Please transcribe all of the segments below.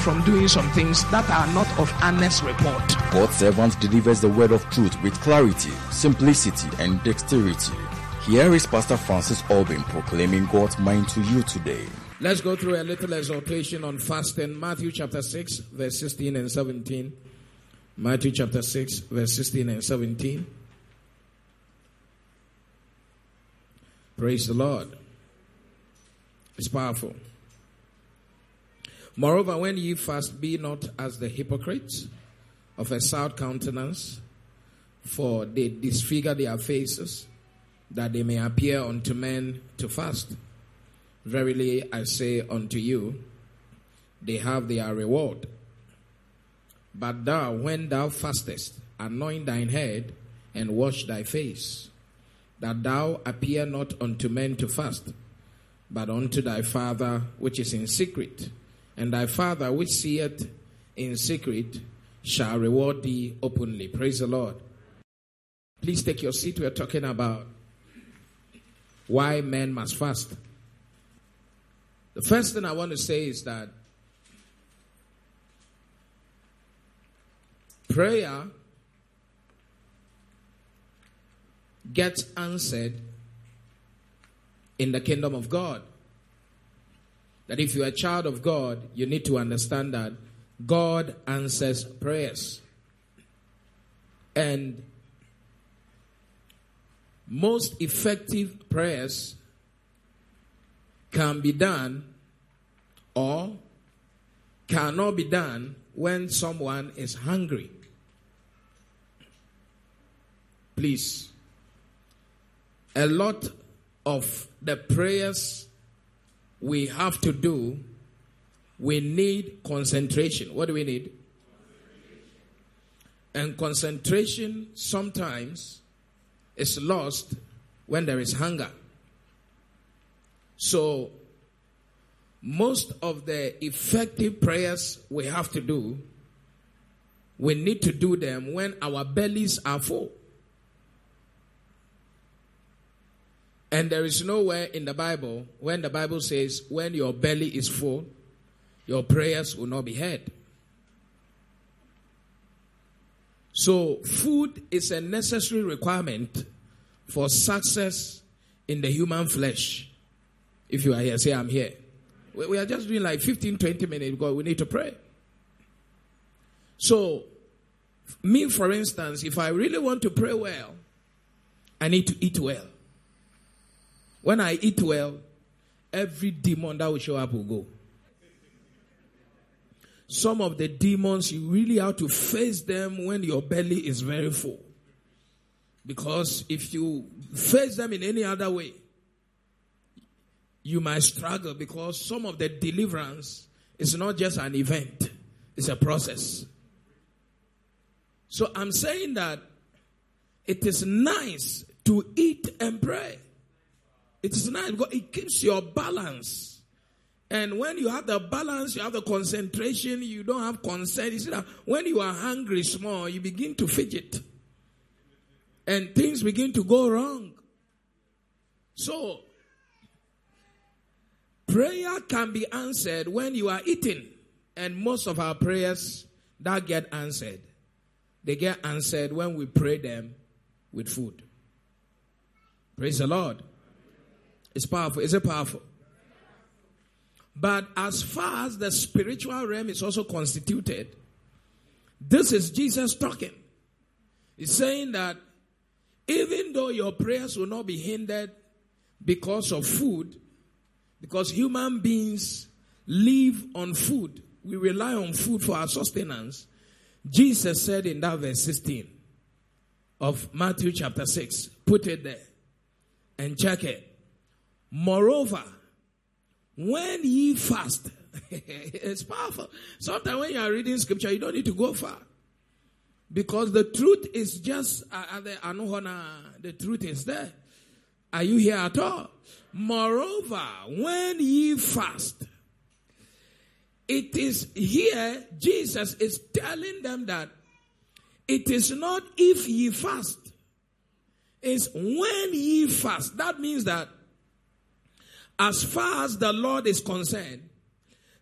from doing some things that are not of honest report. God's servant delivers the word of truth with clarity, simplicity, and dexterity. Here is Pastor Francis Albin proclaiming God's mind to you today. Let's go through a little exhortation on fasting. Matthew chapter 6, verse 16 and 17. Matthew chapter 6, verse 16 and 17. Praise the Lord. It's powerful. Moreover, when ye fast, be not as the hypocrites of a sad countenance, for they disfigure their faces, that they may appear unto men to fast. Verily I say unto you, they have their reward. But thou, when thou fastest, anoint thine head and wash thy face, that thou appear not unto men to fast, but unto thy Father which is in secret and thy Father which seeth in secret shall reward thee openly. Praise the Lord. Please take your seat. We're talking about why men must fast. The first thing I want to say is that prayer gets answered in the kingdom of God that if you're a child of God, you need to understand that God answers prayers. And most effective prayers can be done or cannot be done when someone is hungry. Please. A lot of the prayers we have to do, we need concentration. What do we need? And concentration sometimes is lost when there is hunger. So, most of the effective prayers we have to do, we need to do them when our bellies are full. And there is nowhere in the Bible when the Bible says, when your belly is full, your prayers will not be heard. So, food is a necessary requirement for success in the human flesh. If you are here, say, I'm here. We are just doing like 15, 20 minutes because we need to pray. So, me, for instance, if I really want to pray well, I need to eat well. When I eat well, every demon that will show up will go. Some of the demons, you really have to face them when your belly is very full. Because if you face them in any other way, you might struggle because some of the deliverance is not just an event, it's a process. So I'm saying that it is nice to eat and pray. It is nice because it keeps your balance. And when you have the balance, you have the concentration, you don't have concern. You see that when you are hungry small, you begin to fidget. And things begin to go wrong. So, prayer can be answered when you are eating. And most of our prayers that get answered, they get answered when we pray them with food. Praise the Lord. It's powerful. Is it powerful? But as far as the spiritual realm is also constituted, this is Jesus talking. He's saying that even though your prayers will not be hindered because of food, because human beings live on food, we rely on food for our sustenance. Jesus said in that verse 16 of Matthew chapter 6, put it there and check it. Moreover, when ye fast, it's powerful. Sometimes when you are reading scripture, you don't need to go far. Because the truth is just, uh, the truth is there. Are you here at all? Moreover, when ye fast, it is here Jesus is telling them that it is not if ye fast, it's when ye fast. That means that as far as the Lord is concerned,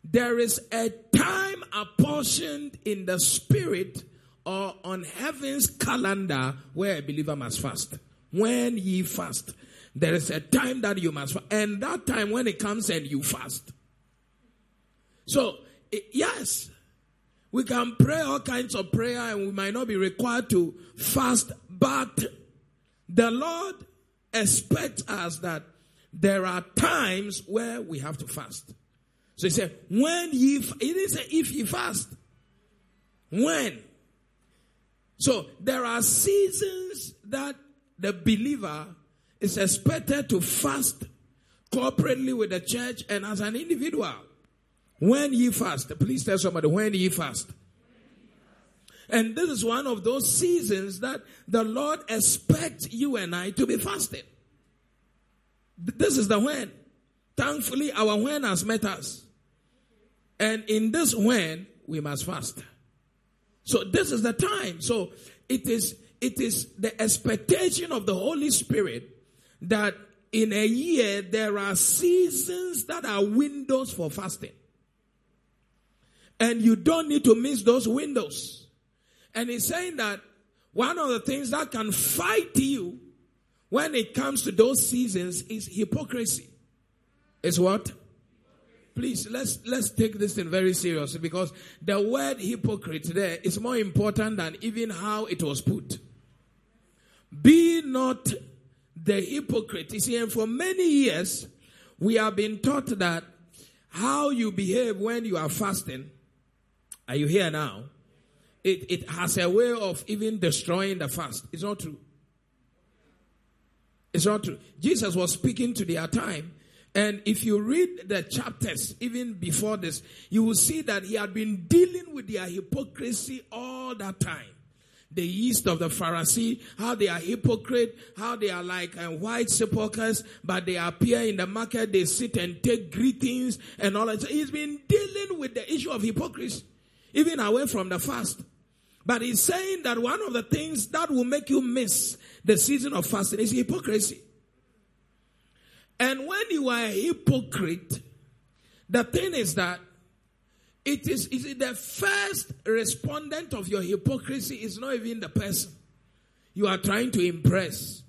there is a time apportioned in the spirit or on heaven's calendar where a believer must fast. When ye fast, there is a time that you must fast. And that time when it comes and you fast. So, yes, we can pray all kinds of prayer and we might not be required to fast, but the Lord expects us that there are times where we have to fast. So he said, when ye, he didn't say if ye fast. When? So there are seasons that the believer is expected to fast corporately with the church and as an individual. When ye fast, please tell somebody when ye fast. And this is one of those seasons that the Lord expects you and I to be fasting. This is the when. Thankfully, our when has met us. And in this when, we must fast. So this is the time. So it is, it is the expectation of the Holy Spirit that in a year there are seasons that are windows for fasting. And you don't need to miss those windows. And he's saying that one of the things that can fight you when it comes to those seasons is hypocrisy. Is what? Please let's let's take this thing very seriously because the word hypocrite there is more important than even how it was put. Be not the hypocrite. You see, and for many years we have been taught that how you behave when you are fasting. Are you here now? It, it has a way of even destroying the fast. It's not true. It's not true. Jesus was speaking to their time and if you read the chapters, even before this, you will see that he had been dealing with their hypocrisy all that time. The yeast of the Pharisee, how they are hypocrite, how they are like uh, white sepulchres, but they appear in the market, they sit and take greetings and all that. So he's been dealing with the issue of hypocrisy, even away from the fast. But he's saying that one of the things that will make you miss the season of fasting is hypocrisy. And when you are a hypocrite, the thing is that it is, is it the first respondent of your hypocrisy is not even the person you are trying to impress.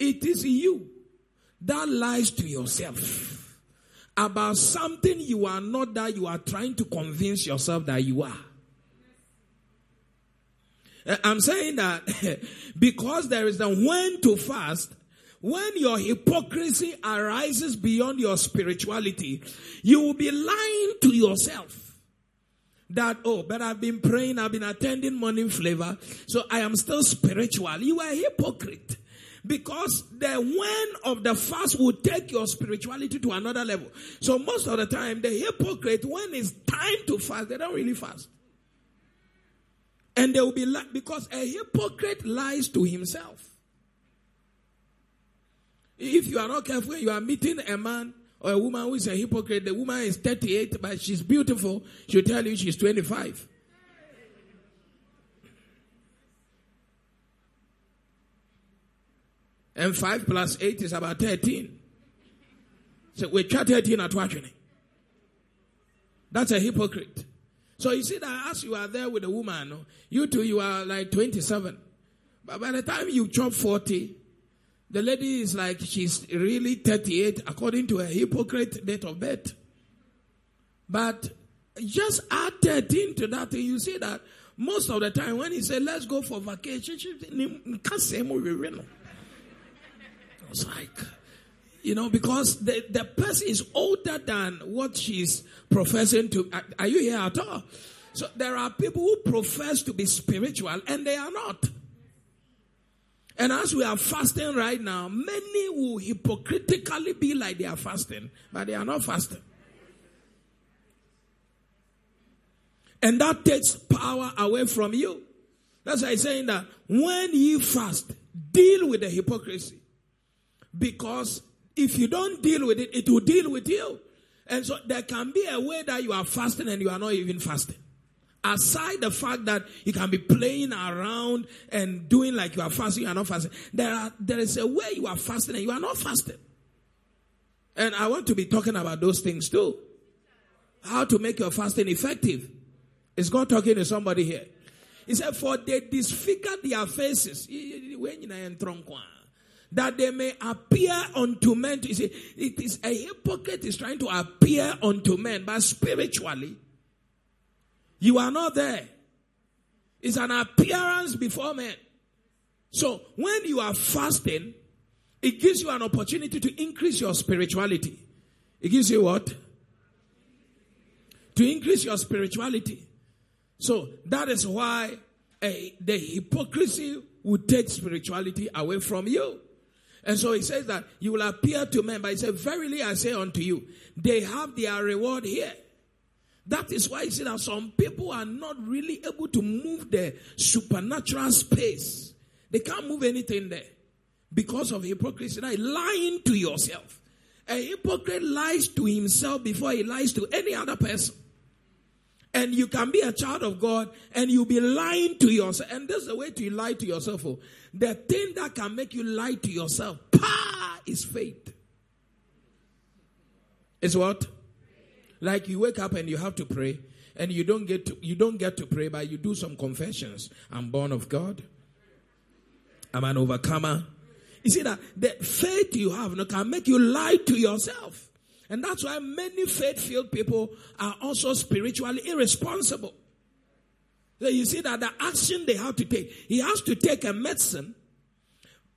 It is you that lies to yourself about something you are not that you are trying to convince yourself that you are. Uh, I'm saying that because there is a when to fast, when your hypocrisy arises beyond your spirituality, you will be lying to yourself. That, oh, but I've been praying, I've been attending morning flavor, so I am still spiritual. You are a hypocrite. Because the when of the fast will take your spirituality to another level. So most of the time, the hypocrite, when it's time to fast, they don't really fast. And they will be like, because a hypocrite lies to himself. If you are not careful, you are meeting a man or a woman who is a hypocrite. The woman is 38, but she's beautiful. She'll tell you she's 25. And 5 plus 8 is about 13. So we try 13 at watching. That's a hypocrite. So you see that as you are there with a woman, you two, you are like 27. But by the time you chop 40, the lady is like she's really 38 according to a hypocrite date of birth. But just add 13 to that and you see that most of the time when he said, let's go for vacation, it's like, you know, because the, the person is older than what she's professing to. Are you here at all? So there are people who profess to be spiritual and they are not. And as we are fasting right now, many will hypocritically be like they are fasting, but they are not fasting. And that takes power away from you. That's why he's saying that when you fast, deal with the hypocrisy. Because if you don't deal with it, it will deal with you. And so there can be a way that you are fasting and you are not even fasting. Aside the fact that you can be playing around and doing like you are fasting, you are not fasting. There are, there is a way you are fasting and you are not fasting. And I want to be talking about those things too. How to make your fasting effective. Is God talking to somebody here? He said, For they disfigure their faces that they may appear unto men. You see, it is a hypocrite is trying to appear unto men, but spiritually, you are not there. It's an appearance before men. So when you are fasting, it gives you an opportunity to increase your spirituality. It gives you what? To increase your spirituality. So that is why a, the hypocrisy would take spirituality away from you. And so he says that you will appear to men, but he said, Verily I say unto you, they have their reward here. That is why he said that some people are not really able to move the supernatural space. They can't move anything there because of hypocrisy. Now, lying to yourself. A hypocrite lies to himself before he lies to any other person. And you can be a child of God and you'll be lying to yourself. And this is the way to lie to yourself. Oh. The thing that can make you lie to yourself, pa, is faith. Is what? Like you wake up and you have to pray, and you don't get to you don't get to pray, but you do some confessions. I'm born of God. I'm an overcomer. You see that the faith you have can make you lie to yourself. And that's why many faith-filled people are also spiritually irresponsible. So you see that the action they have to take, he has to take a medicine,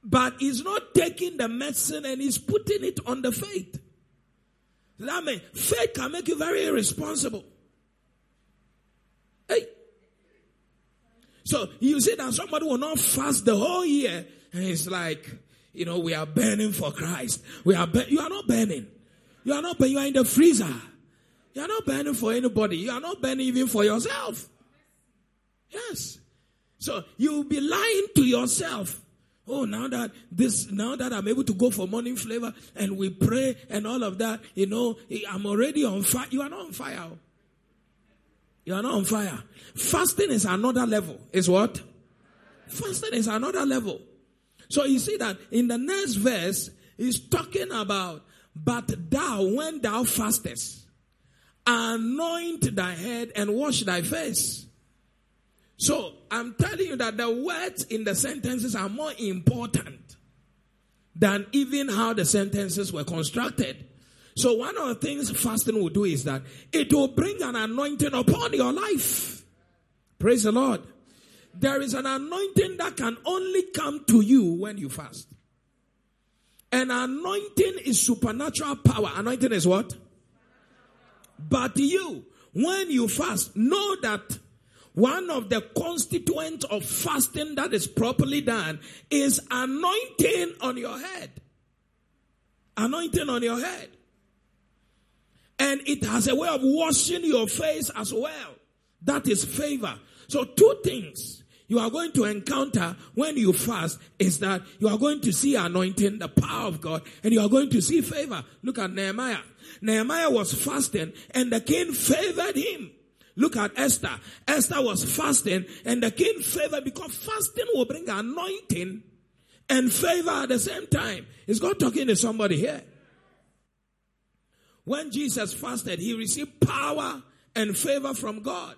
but he's not taking the medicine and he's putting it on the faith. That means faith can make you very irresponsible. Hey. So you see that somebody will not fast the whole year and it's like, you know, we are burning for Christ. We are, bur- you are not burning. You are not burning. You are in the freezer. You are not burning for anybody. You are not burning even for yourself. Yes. So you'll be lying to yourself. Oh, now that this, now that I'm able to go for morning flavor and we pray and all of that, you know, I'm already on fire. You are not on fire. You are not on fire. Fasting is another level. Is what? Fasting is another level. So you see that in the next verse, he's talking about, but thou, when thou fastest, anoint thy head and wash thy face so I'm telling you that the words in the sentences are more important than even how the sentences were constructed. So one of the things fasting will do is that it will bring an anointing upon your life. Praise the Lord. There is an anointing that can only come to you when you fast. An anointing is supernatural power. Anointing is what? But you, when you fast, know that one of the constituents of fasting that is properly done is anointing on your head. Anointing on your head. And it has a way of washing your face as well. That is favor. So two things you are going to encounter when you fast is that you are going to see anointing, the power of God, and you are going to see favor. Look at Nehemiah. Nehemiah was fasting and the king favored him. Look at Esther. Esther was fasting and the king favored because fasting will bring anointing and favor at the same time. Is God talking to somebody here? When Jesus fasted, he received power and favor from God.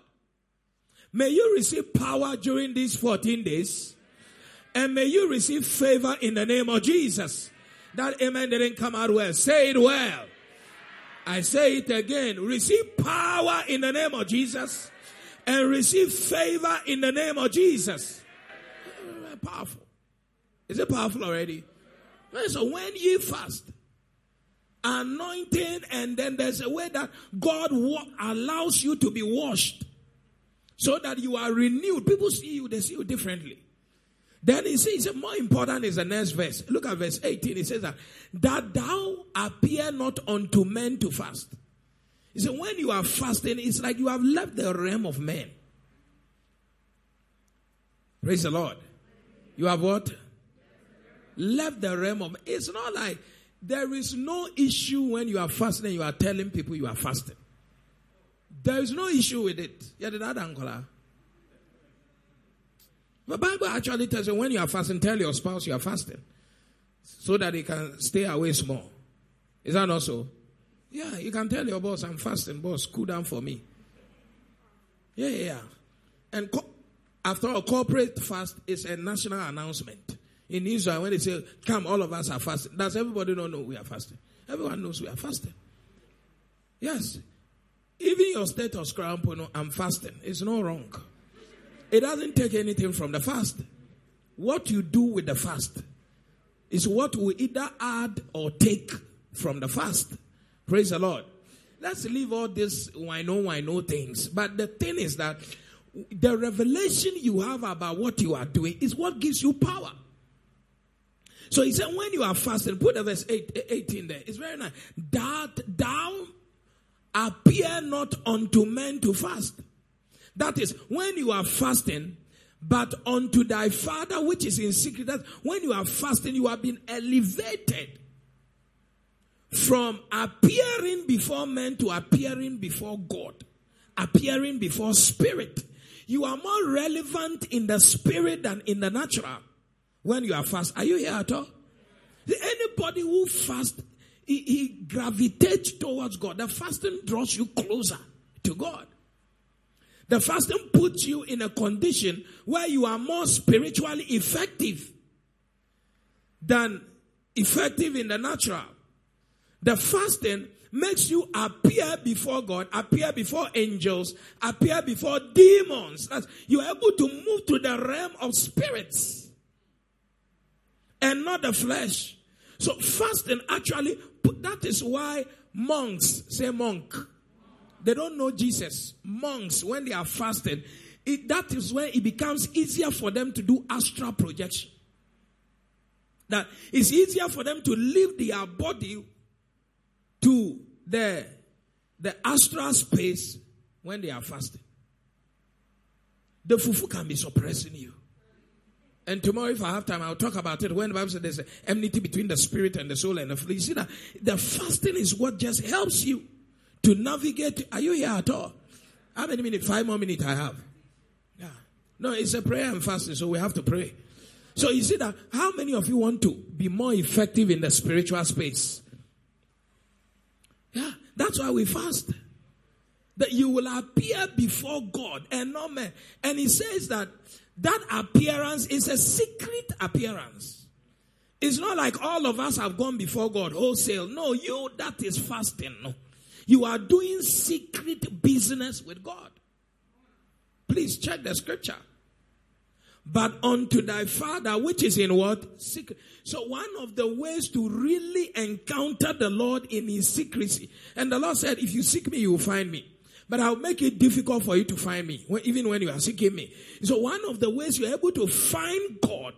May you receive power during these 14 days and may you receive favor in the name of Jesus. That amen didn't come out well. Say it well. I say it again. Receive power in the name of Jesus and receive favor in the name of Jesus. Powerful. Is it powerful already? So when you fast, anointing, and then there's a way that God allows you to be washed so that you are renewed. People see you, they see you differently. Then he says, more important is the next verse. Look at verse 18. He says that, that thou appear not unto men to fast. He said, when you are fasting, it's like you have left the realm of men. Praise the Lord. You have what? Left the realm of. It's not like there is no issue when you are fasting you are telling people you are fasting. There is no issue with it. Yeah, that uncle? The Bible actually tells you when you are fasting, tell your spouse you are fasting. So that he can stay away small. Is that not so? Yeah, you can tell your boss, I'm fasting, boss, cool down for me. Yeah, yeah, yeah. And co- after a corporate fast is a national announcement. In Israel, when they say, come, all of us are fasting, does everybody not know we are fasting? Everyone knows we are fasting. Yes. Even your status crown, I'm fasting. It's not wrong. It doesn't take anything from the fast. What you do with the fast is what will either add or take from the fast. Praise the Lord. Let's leave all this why know, why know things. But the thing is that the revelation you have about what you are doing is what gives you power. So he said, when you are fasting, put the verse 8, 18 there. It's very nice. That thou appear not unto men to fast. That is, when you are fasting, but unto thy father which is in secret. That when you are fasting, you have been elevated from appearing before men to appearing before God, appearing before spirit. You are more relevant in the spirit than in the natural when you are fast. Are you here at all? Anybody who fast, he, he gravitates towards God. The fasting draws you closer to God. The fasting puts you in a condition where you are more spiritually effective than effective in the natural. The fasting makes you appear before God, appear before angels, appear before demons. That's, you're able to move to the realm of spirits and not the flesh. So fasting actually, that is why monks say monk. They don't know Jesus. Monks, when they are fasting, it, that is when it becomes easier for them to do astral projection. That it's easier for them to leave their body to the, the astral space when they are fasting. The fufu can be suppressing you. And tomorrow, if I have time, I'll talk about it. When the Bible says there's enmity between the spirit and the soul and the flesh, you see that the fasting is what just helps you to navigate. Are you here at all? How many minutes? Five more minutes I have. Yeah. No, it's a prayer and fasting, so we have to pray. So you see that how many of you want to be more effective in the spiritual space? Yeah, that's why we fast. That you will appear before God and not man. And he says that that appearance is a secret appearance. It's not like all of us have gone before God wholesale. No, you that is fasting. No. You are doing secret business with God. Please check the scripture. But unto thy father, which is in what? Secret. So one of the ways to really encounter the Lord in his secrecy. And the Lord said, if you seek me, you will find me. But I'll make it difficult for you to find me, even when you are seeking me. So one of the ways you're able to find God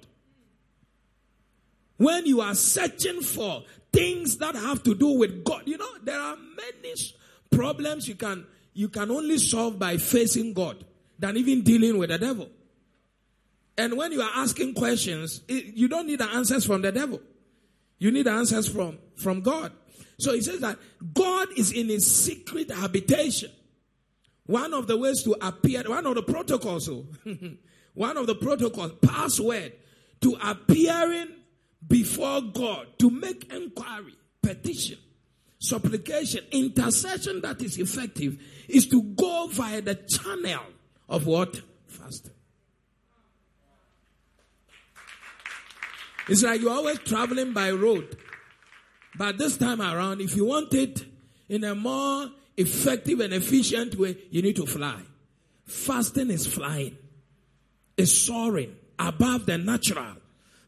when you are searching for things that have to do with God. You know, there are many problems you can you can only solve by facing God than even dealing with the devil. And when you are asking questions, it, you don't need the answers from the devil. You need the answers from, from God. So he says that God is in his secret habitation. One of the ways to appear, one of the protocols, oh, so, one of the protocols, password to appearing before God to make inquiry, petition, supplication, intercession that is effective is to go via the channel of what? Fasting. It's like you're always traveling by road. But this time around, if you want it in a more effective and efficient way, you need to fly. Fasting is flying. It's soaring above the natural.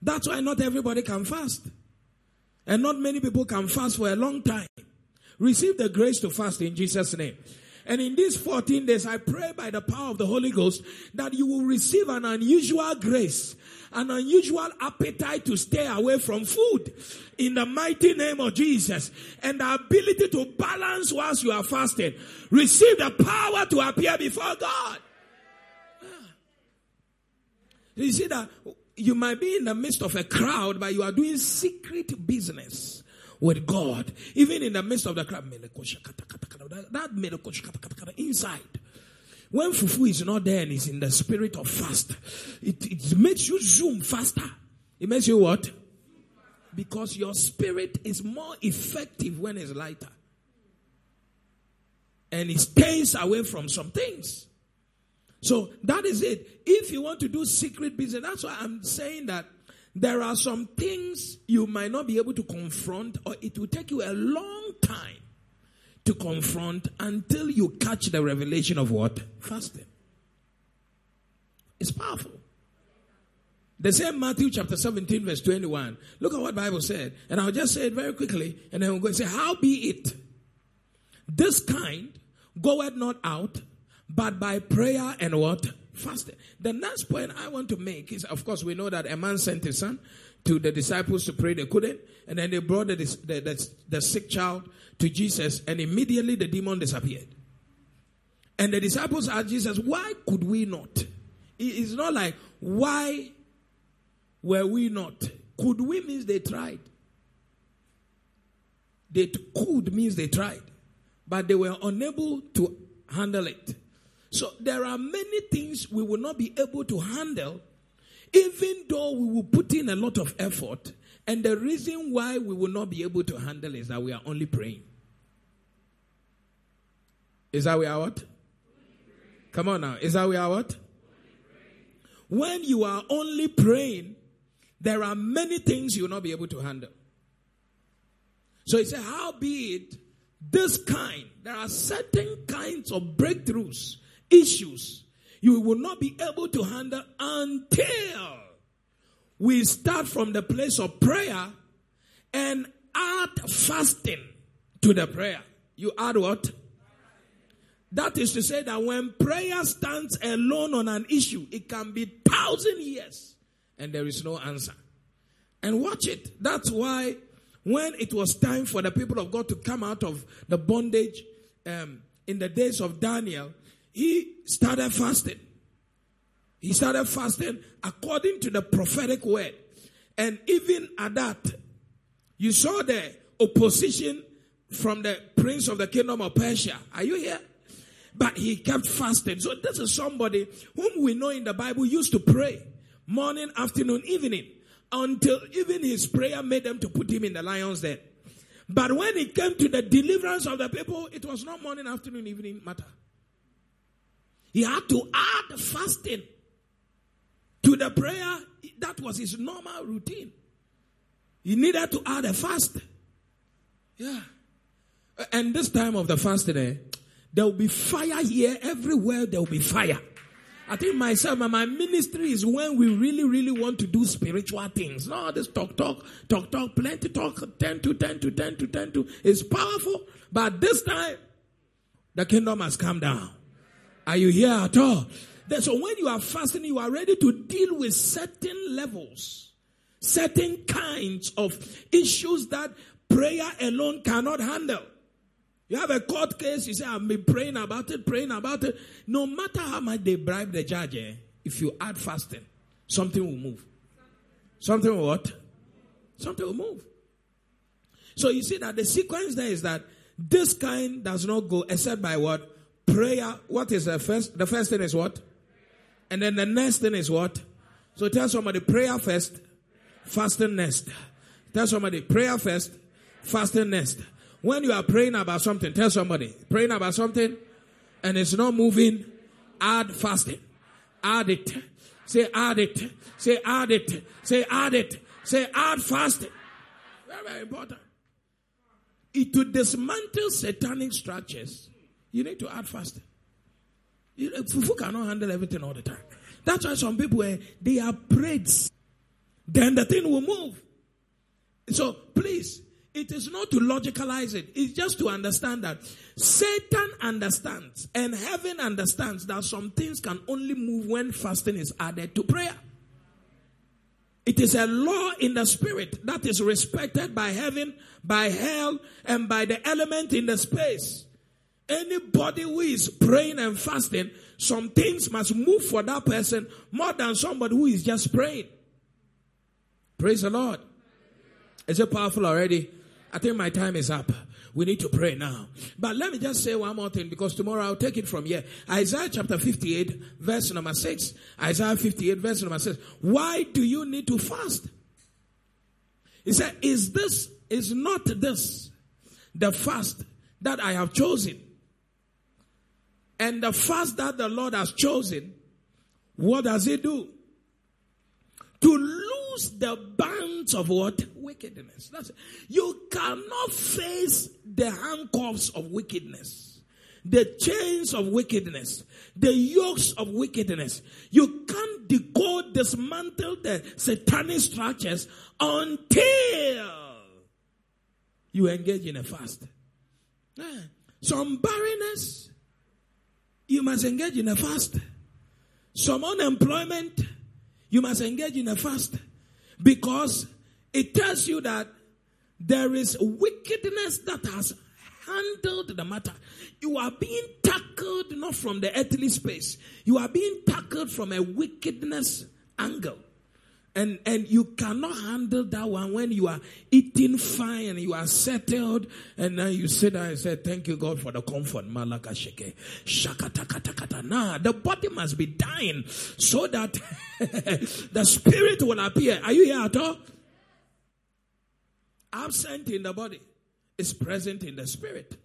That's why not everybody can fast. And not many people can fast for a long time. Receive the grace to fast in Jesus' name. And in these 14 days, I pray by the power of the Holy Ghost that you will receive an unusual grace, an unusual appetite to stay away from food in the mighty name of Jesus and the ability to balance whilst you are fasting. Receive the power to appear before God. Ah. You see that you might be in the midst of a crowd, but you are doing secret business with God. Even in the midst of the crowd, that inside. When fufu is not there and is in the spirit of fast, it, it makes you zoom faster. It makes you what? Because your spirit is more effective when it's lighter. And it stays away from some things. So that is it. If you want to do secret business, that's why I'm saying that there are some things you might not be able to confront, or it will take you a long time to confront until you catch the revelation of what? Fasting. It's powerful. The same Matthew chapter 17, verse 21. Look at what Bible said. And I'll just say it very quickly, and then we'll go and say, How be it? This kind goeth not out, but by prayer and what? Fasting. The next point I want to make is, of course, we know that a man sent his son to the disciples to pray. They couldn't. And then they brought the, the, the, the sick child to Jesus, and immediately the demon disappeared. And the disciples asked Jesus, Why could we not? It's not like, Why were we not? Could we means they tried. They could means they tried, but they were unable to handle it. So there are many things we will not be able to handle, even though we will put in a lot of effort. And the reason why we will not be able to handle is that we are only praying. Is that we are what? Come on now. Is that we are what? When you are only praying, there are many things you will not be able to handle. So he said, How be it this kind? There are certain kinds of breakthroughs issues you will not be able to handle until we start from the place of prayer and add fasting to the prayer. You add what? That is to say that when prayer stands alone on an issue, it can be thousand years and there is no answer. And watch it. That's why when it was time for the people of God to come out of the bondage um, in the days of Daniel, he started fasting. He started fasting according to the prophetic word. And even at that, you saw the opposition from the prince of the kingdom of Persia. Are you here? But he kept fasting. So this is somebody whom we know in the Bible used to pray morning, afternoon, evening until even his prayer made them to put him in the lion's den. But when it came to the deliverance of the people, it was not morning, afternoon, evening matter. He had to add fasting to the prayer. That was his normal routine. He needed to add a fast. Yeah. And this time of the fasting, eh, there will be fire here. Everywhere there will be fire. I think myself and my ministry is when we really, really want to do spiritual things. No, this talk, talk, talk, talk, plenty talk, 10 to 10 to 10 to 10 to, is powerful. But this time, the kingdom has come down. Are you here at all? So when you are fasting, you are ready to deal with certain levels, certain kinds of issues that prayer alone cannot handle. You have a court case, you say, I've been praying about it, praying about it. No matter how much they bribe the judge, eh, if you add fasting, something will move. Something will what? Something will move. So you see that the sequence there is that this kind does not go except by what? Prayer, what is the first? The first thing is what? And then the next thing is what? So tell somebody prayer first, fasting next. Tell somebody prayer first, fasting next. When you are praying about something, tell somebody praying about something and it's not moving, add fasting. Add it. Say add it. Say add it. Say add it. Say add fasting. Very, very important. It to dismantle satanic structures you need to add fasting. You, fufu cannot handle everything all the time. That's why some people, eh, they are prayed. Then the thing will move. So please, it is not to logicalize it. It's just to understand that Satan understands and heaven understands that some things can only move when fasting is added to prayer. It is a law in the spirit that is respected by heaven, by hell, and by the element in the space. Anybody who is praying and fasting, some things must move for that person more than somebody who is just praying. Praise the Lord. Is it powerful already? I think my time is up. We need to pray now. But let me just say one more thing because tomorrow I'll take it from here. Isaiah chapter 58, verse number 6. Isaiah 58, verse number 6. Why do you need to fast? He said, Is this, is not this the fast that I have chosen? And the fast that the Lord has chosen, what does he do? To lose the bands of what? Wickedness. That's it. You cannot face the handcuffs of wickedness, the chains of wickedness, the yokes of wickedness. You can't decode, dismantle the satanic structures until you engage in a fast. Some barrenness, you must engage in a fast. Some unemployment, you must engage in a fast. Because it tells you that there is wickedness that has handled the matter. You are being tackled not from the earthly space. You are being tackled from a wickedness angle. And, and you cannot handle that one when you are eating fine and you are settled and then you sit there and say, thank you God for the comfort. Malaka sheke. Shakatakata. Nah, the body must be dying so that the spirit will appear. Are you here at all? Absent in the body is present in the spirit.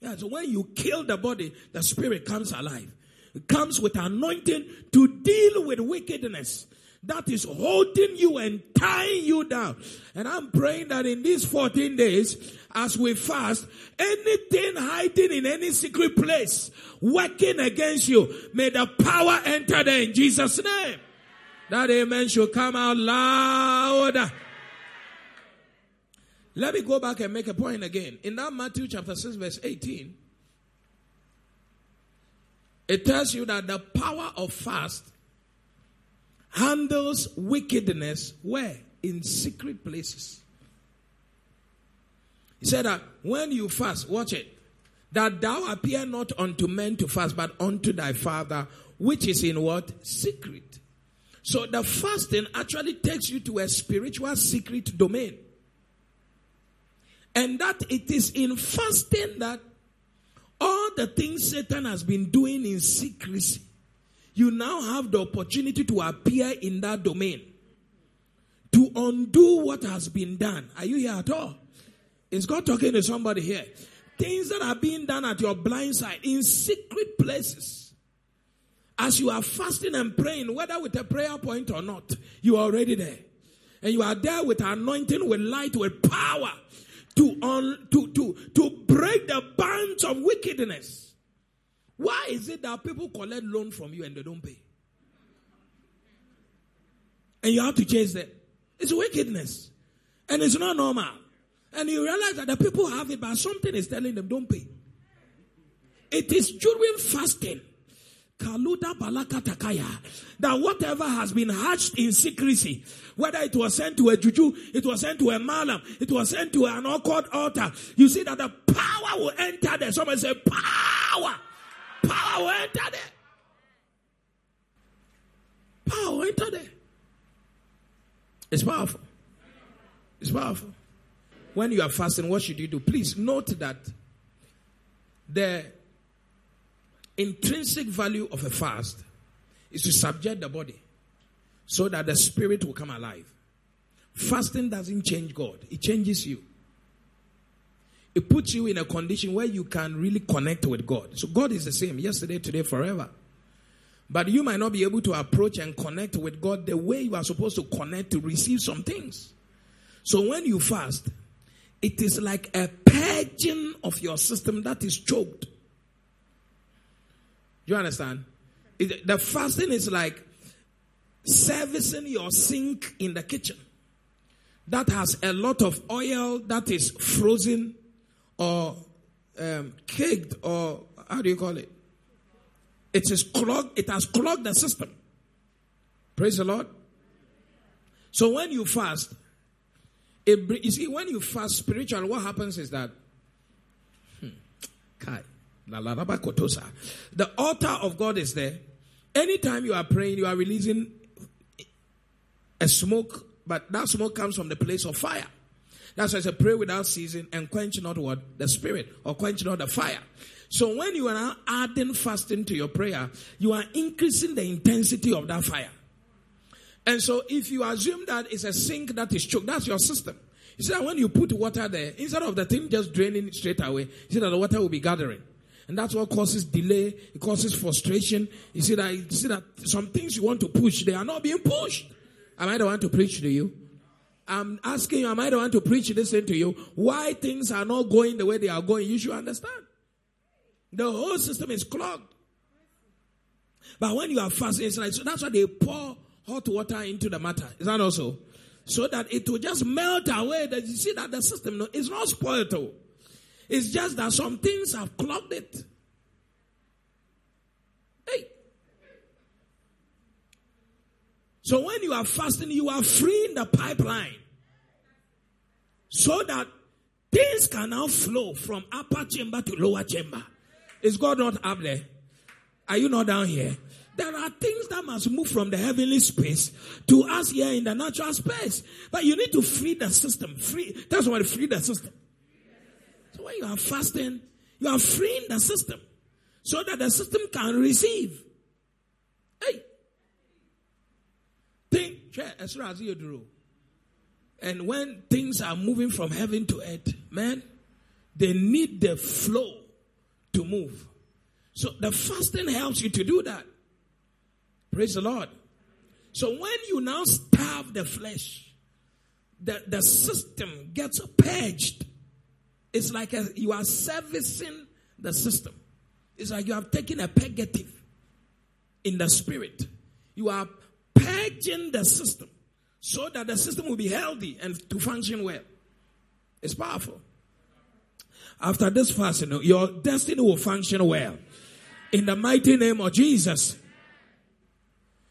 Yeah, so when you kill the body, the spirit comes alive. It comes with anointing to deal with wickedness that is holding you and tying you down. And I'm praying that in these 14 days, as we fast, anything hiding in any secret place, working against you, may the power enter there in Jesus' name. That amen should come out loud. Let me go back and make a point again. In that Matthew chapter 6, verse 18, it tells you that the power of fast handles wickedness where? In secret places. He said that when you fast, watch it, that thou appear not unto men to fast, but unto thy father, which is in what? Secret. So the fasting actually takes you to a spiritual secret domain. And that it is in fasting that all the things Satan has been doing in secrecy you now have the opportunity to appear in that domain to undo what has been done. Are you here at all? Is God talking to somebody here? Things that are being done at your blind side in secret places. As you are fasting and praying, whether with a prayer point or not, you are already there. And you are there with anointing, with light, with power to, un, to, to, to break the bands of wickedness. Why is it that people collect loan from you and they don't pay? And you have to chase them. It's wickedness. And it's not normal. And you realize that the people have it, but something is telling them don't pay. It is during fasting. Kaluda balaka takaya. That whatever has been hatched in secrecy, whether it was sent to a juju, it was sent to a malam, it was sent to an awkward altar, you see that the power will enter there. Someone say, power Power enter there. Power enter there. It's powerful. It's powerful. When you are fasting, what should you do? Please note that the intrinsic value of a fast is to subject the body so that the spirit will come alive. Fasting doesn't change God, it changes you it puts you in a condition where you can really connect with God. So God is the same yesterday, today, forever. But you might not be able to approach and connect with God the way you are supposed to connect to receive some things. So when you fast, it is like a purging of your system that is choked. You understand? It, the fasting is like servicing your sink in the kitchen that has a lot of oil that is frozen or um, caked or how do you call it? It is clogged. It has clogged the system. Praise the Lord. So when you fast, it, you see, when you fast spiritual, what happens is that, hmm, The altar of God is there. Anytime you are praying, you are releasing a smoke, but that smoke comes from the place of fire. That's why I say pray without ceasing and quench not what? The spirit or quench not the fire. So when you are adding fasting to your prayer, you are increasing the intensity of that fire. And so if you assume that it's a sink that is choked, that's your system. You see that when you put water there, instead of the thing just draining straight away, you see that the water will be gathering. And that's what causes delay. It causes frustration. You see that, you see that some things you want to push, they are not being pushed. Am I the one to preach to you? I'm asking you, am I the one to preach this to you? Why things are not going the way they are going? You should understand. The whole system is clogged. But when you are fasting, it's like, so that's why they pour hot water into the matter. Is that also? So that it will just melt away. That you see that the system is not spoiled. It's just that some things have clogged it. Hey. So when you are fasting, you are freeing the pipeline. So that things can now flow from upper chamber to lower chamber. Is God not up there? Are you not down here? There are things that must move from the heavenly space to us here in the natural space. But you need to free the system. Free. That's why free the system. So when you are fasting, you are freeing the system so that the system can receive. Hey. Think, as soon as you do. And when things are moving from heaven to earth, man, they need the flow to move. So the fasting helps you to do that. Praise the Lord. So when you now starve the flesh, the, the system gets purged. It's like a, you are servicing the system. It's like you have taken a purgative in the spirit. You are purging the system so that the system will be healthy and to function well. It's powerful. After this fasting, your destiny will function well. In the mighty name of Jesus.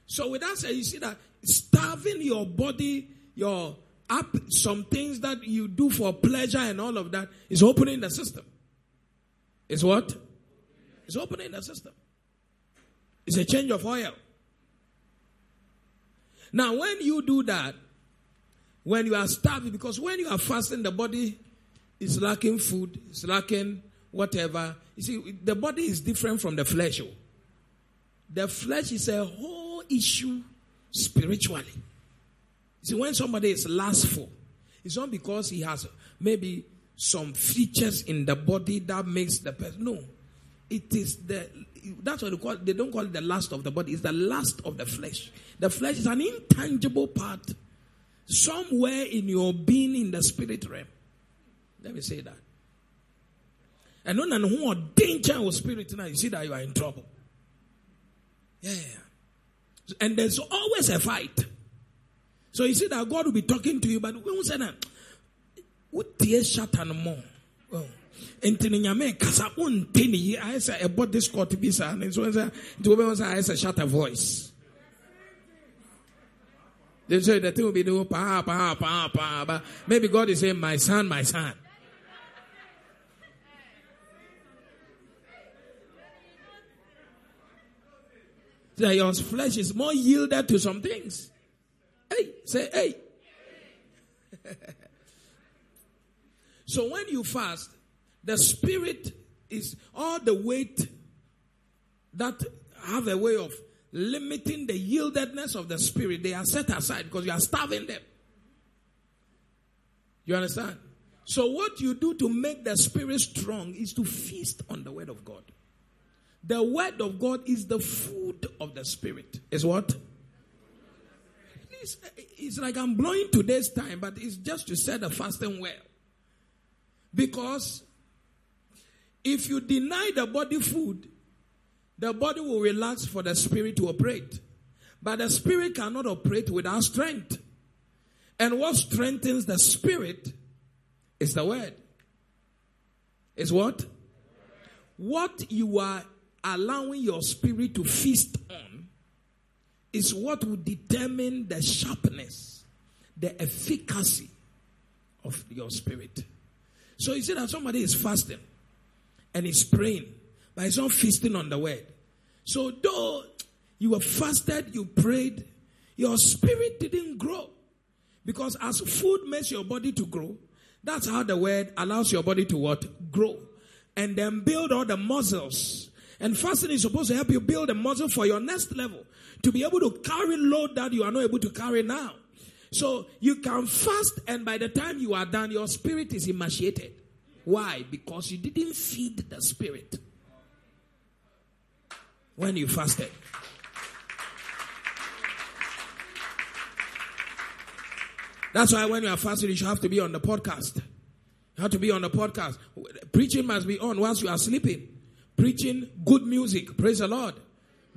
So with that said, you see that starving your body, your up some things that you do for pleasure and all of that is opening the system. Is what? It's opening the system. It's a change of oil. Now, when you do that, when you are starving, because when you are fasting, the body is lacking food, it's lacking whatever. You see, the body is different from the flesh. Oh. The flesh is a whole issue spiritually. You See, when somebody is lustful, it's not because he has maybe some features in the body that makes the person. No, it is the that's what they call. They don't call it the lust of the body. It's the lust of the flesh. The flesh is an intangible part, somewhere in your being in the spirit realm. Let me say that. And when who are danger of spirit now, you see that you are in trouble. Yeah. And there's always a fight. So you see that God will be talking to you, but when we say that, what and more. Oh. Nti ne nyame kasa wonte ne yi ayɛ sɛ ɛbɔ discord bi saa ne nso sɛ nti wobɛhu sɛ ayɛ sɛ a voice they say the thing will be no pa pa pa pa but maybe God is saying my son my son that your flesh is more yielded to some things. Hey, say, hey. so when you fast, the spirit is all the weight that have a way of limiting the yieldedness of the spirit. They are set aside because you are starving them. You understand? So what you do to make the spirit strong is to feast on the word of God. The word of God is the food of the spirit. Is what? It's, it's like I'm blowing today's time, but it's just to set the fasting well. Because if you deny the body food, the body will relax for the spirit to operate. But the spirit cannot operate without strength. And what strengthens the spirit is the word. Is what? What you are allowing your spirit to feast on is what will determine the sharpness, the efficacy of your spirit. So you see that somebody is fasting and is praying, but it's not feasting on the word. So though you were fasted, you prayed, your spirit didn't grow. Because as food makes your body to grow, that's how the word allows your body to what? Grow. And then build all the muscles. And fasting is supposed to help you build a muscle for your next level. To be able to carry load that you are not able to carry now. So you can fast and by the time you are done, your spirit is emaciated. Why? Because you didn't feed the spirit when you fasted. That's why when you are fasting, you should have to be on the podcast. You have to be on the podcast. Preaching must be on whilst you are sleeping. Preaching good music. Praise the Lord.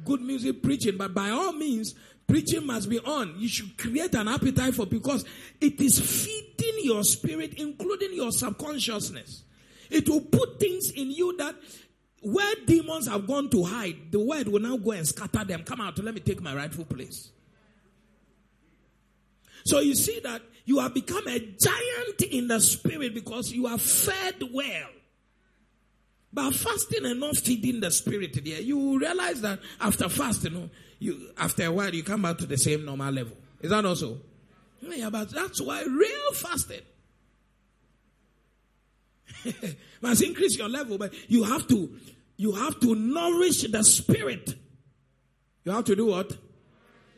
Good music preaching. But by all means, preaching must be on. You should create an appetite for because it is feeding your spirit, including your subconsciousness. It will put things in you that where demons have gone to hide, the word will now go and scatter them. Come out, let me take my rightful place. So you see that you have become a giant in the spirit because you are fed well. But fasting and not feeding the spirit there, you realize that after fasting, you, after a while, you come back to the same normal level. Is that also? Yeah, but that's why real fasting must increase your level, but you have to, you have to nourish the spirit. You have to do what?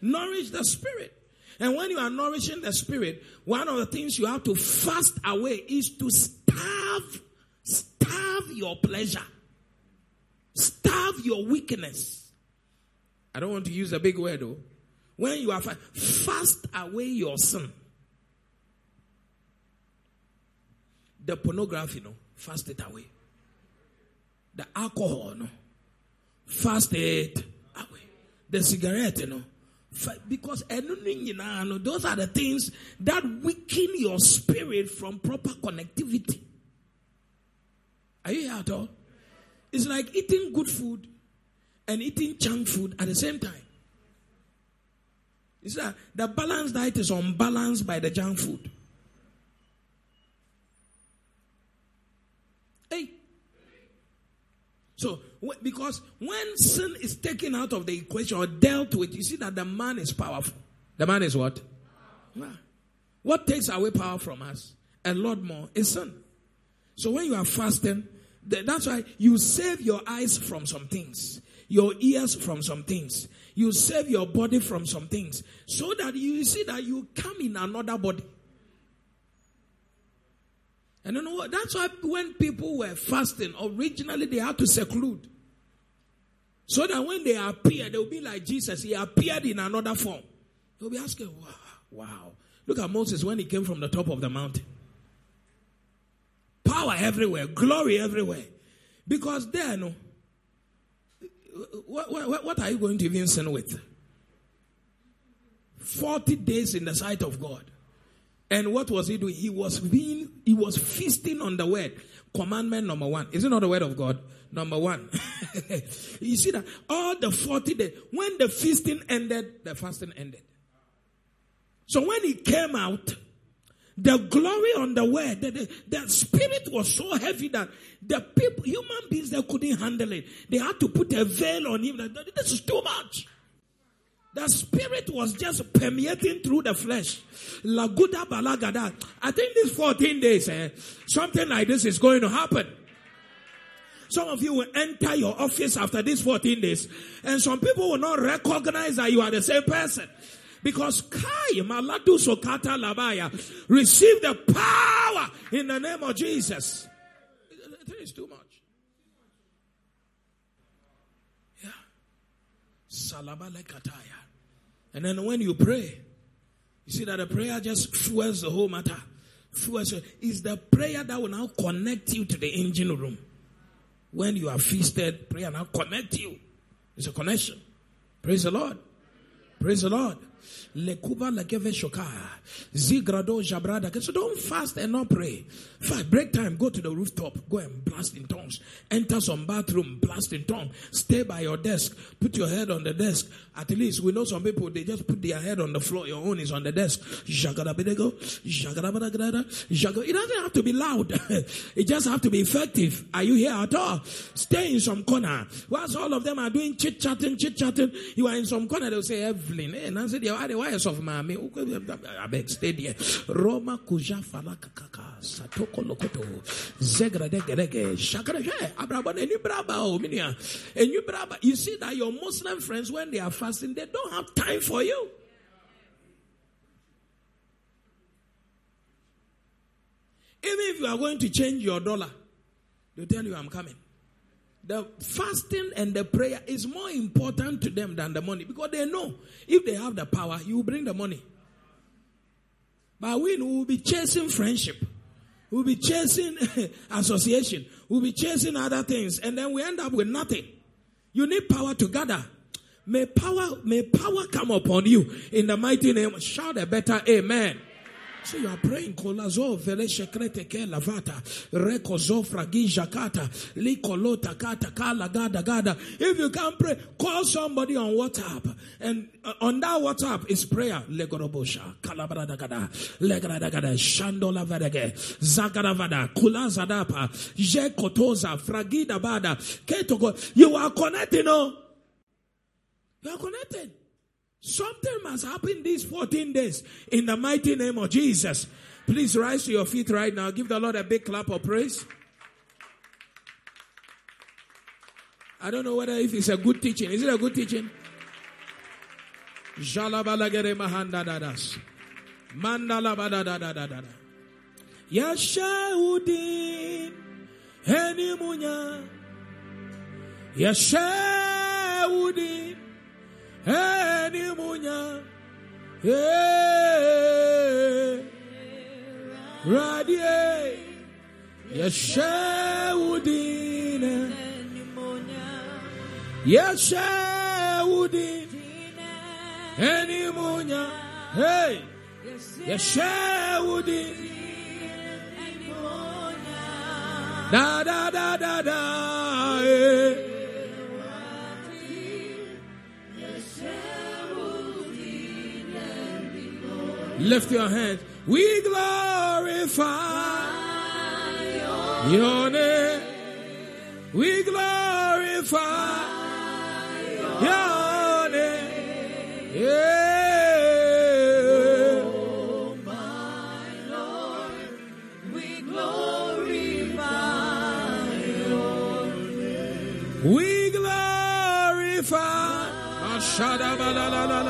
Nourish the spirit. And when you are nourishing the spirit, one of the things you have to fast away is to starve, starve your pleasure, starve your weakness. I don't want to use a big word though. When you are fast, fast away your sin. The pornography, no, fast it away. The alcohol, no, fast it away. The cigarette, no, because those are the things that weaken your spirit from proper connectivity. Are you here at all? It's like eating good food and eating junk food at the same time. It's that the balanced diet is unbalanced by the junk food. Hey. So because when sin is taken out of the equation or dealt with, you see that the man is powerful. The man is what? What takes away power from us? A lot more is sin. So when you are fasting, that's why you save your eyes from some things, your ears from some things, you save your body from some things, so that you see that you come in another body. And you know what? That's why when people were fasting, originally they had to seclude. So that when they appear, they'll be like Jesus. He appeared in another form. They'll be asking, wow, wow. Look at Moses when he came from the top of the mountain. Power everywhere, glory everywhere. Because there, no. What, what, what are you going to even sin with? 40 days in the sight of God. And what was he doing? He was being, he was feasting on the word. Commandment number one. Is it not the word of God? Number one. you see that all the 40 days, when the feasting ended, the fasting ended. So when he came out, the glory on the word, the, the, the, spirit was so heavy that the people, human beings, they couldn't handle it. They had to put a veil on him. This is too much. The spirit was just permeating through the flesh. Laguda balagada. I think these 14 days, eh, something like this is going to happen. Some of you will enter your office after these 14 days, and some people will not recognize that you are the same person. Because Kai Maladu Sokata Labaya receive the power in the name of Jesus. It is too much. Yeah. Salabale Kataya. And then when you pray, you see that the prayer just fuels the whole matter. Fuels is the prayer that will now connect you to the engine room. When you are feasted, prayer now connect you. It's a connection. Praise the Lord. Praise the Lord. Lekuba lekeve shoka. Zigrado jabrada. So don't fast and not pray. Fast, break time, go to the rooftop, go and blast in tongues. Enter some bathroom, blast in tongues. Stay by your desk, put your head on the desk. At least we know some people, they just put their head on the floor. Your own is on the desk. It doesn't have to be loud. it just have to be effective. Are you here at all? Stay in some corner. Whilst all of them are doing chit chatting, chit chatting, you are in some corner. They'll say, Evelyn, hey, Nancy, why is of mommy? I beg, stay there. Roma kuja fala kakaka, satoko lokoto, zegra degerege, shakara, hey, abraba, enu braba, oh, minia, enu braba. You see that your Muslim friends, when they are fasting, they don't have time for you. Even if you are going to change your dollar, they'll tell you, I'm coming. The fasting and the prayer is more important to them than the money because they know if they have the power, you will bring the money. But we will be chasing friendship. We'll be chasing association. We'll be chasing other things. And then we end up with nothing. You need power to gather. May power, may power come upon you in the mighty name. Shout a better amen. So you are praying kolazo vele shekrete ke lavata rekozo fragi jakata likolota kata kala gada gada. If you can't pray, call somebody on WhatsApp, and uh, on that WhatsApp is prayer. Legorobosha kalabrada gada legrada gada shandola vadege zagada vada kula zadapa je kotoza fragida bada ketogo. You are connected, no? You are connected. Something must happen these 14 days in the mighty name of Jesus. Please rise to your feet right now. Give the Lord a big clap of praise. I don't know whether if it's a good teaching. Is it a good teaching? Yashaudin Henimunya Yashaudin Enimunya. Radie. Yeshewudine. Yeshewudine. Enimunya. Hey. Yeshewudine. Da da da da da. Hey. Lift your hands. We glorify your name. We glorify your name. Yeah. Oh, my Lord, we glorify. Ashada balalalala.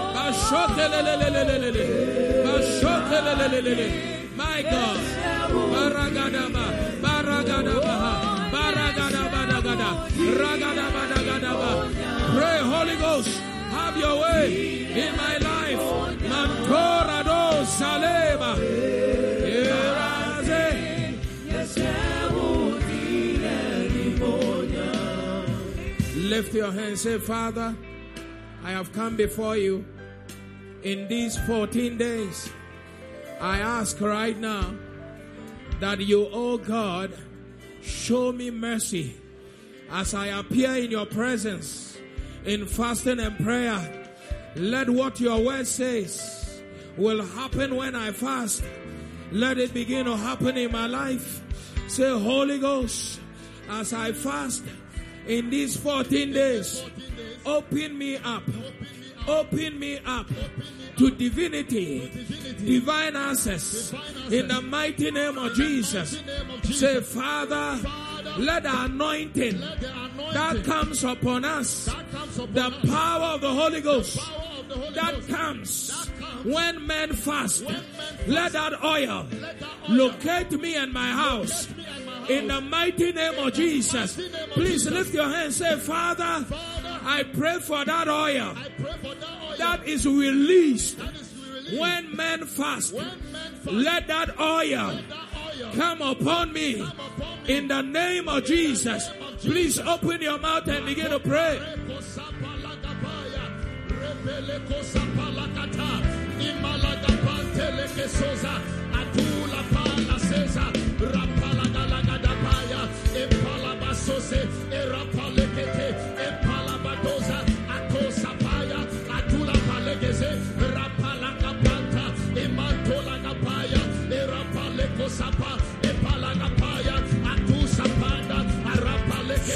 My God. Baragadaba. Baragadaba. Baragadabadagada. Ragadabadagadaba. Pray, Holy Ghost. Have your way in my life. Mantorado. Eraze. Lift your hands, say, Father, I have come before you in these 14 days. I ask right now that you, oh God, show me mercy as I appear in your presence in fasting and prayer. Let what your word says will happen when I fast. Let it begin to happen in my life. Say, Holy Ghost, as I fast in these 14 days, open me up. Open me up to divinity, divine access in the mighty name of Jesus. Say, Father, let the anointing that comes upon us, the power of the Holy Ghost that comes when men fast, let that oil locate me and my house. In the mighty name of Jesus, please lift your hand. Say, Father, I pray for that oil. That is released. When men fast. Let that oil come upon me. in the name of Jesus. Please open your mouth and begin to pray.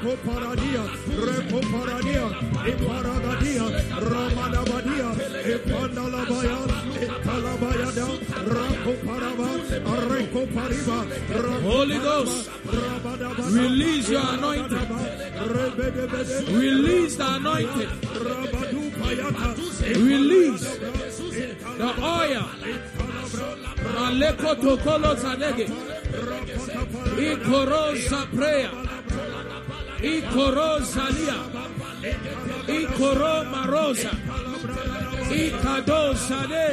Rekoparadia, Rekoparadia, Iparagadia, Ramadabadia, Ipandalabaya, Italabayada, Rakoparaba, Rekopariba, Holy Ghost, release your anointing. Release the anointing. Release the oil. Maleko tokolo zadege. Ikoro prayer. Ikoro zalia. Ikoro marosa. Ikado sade.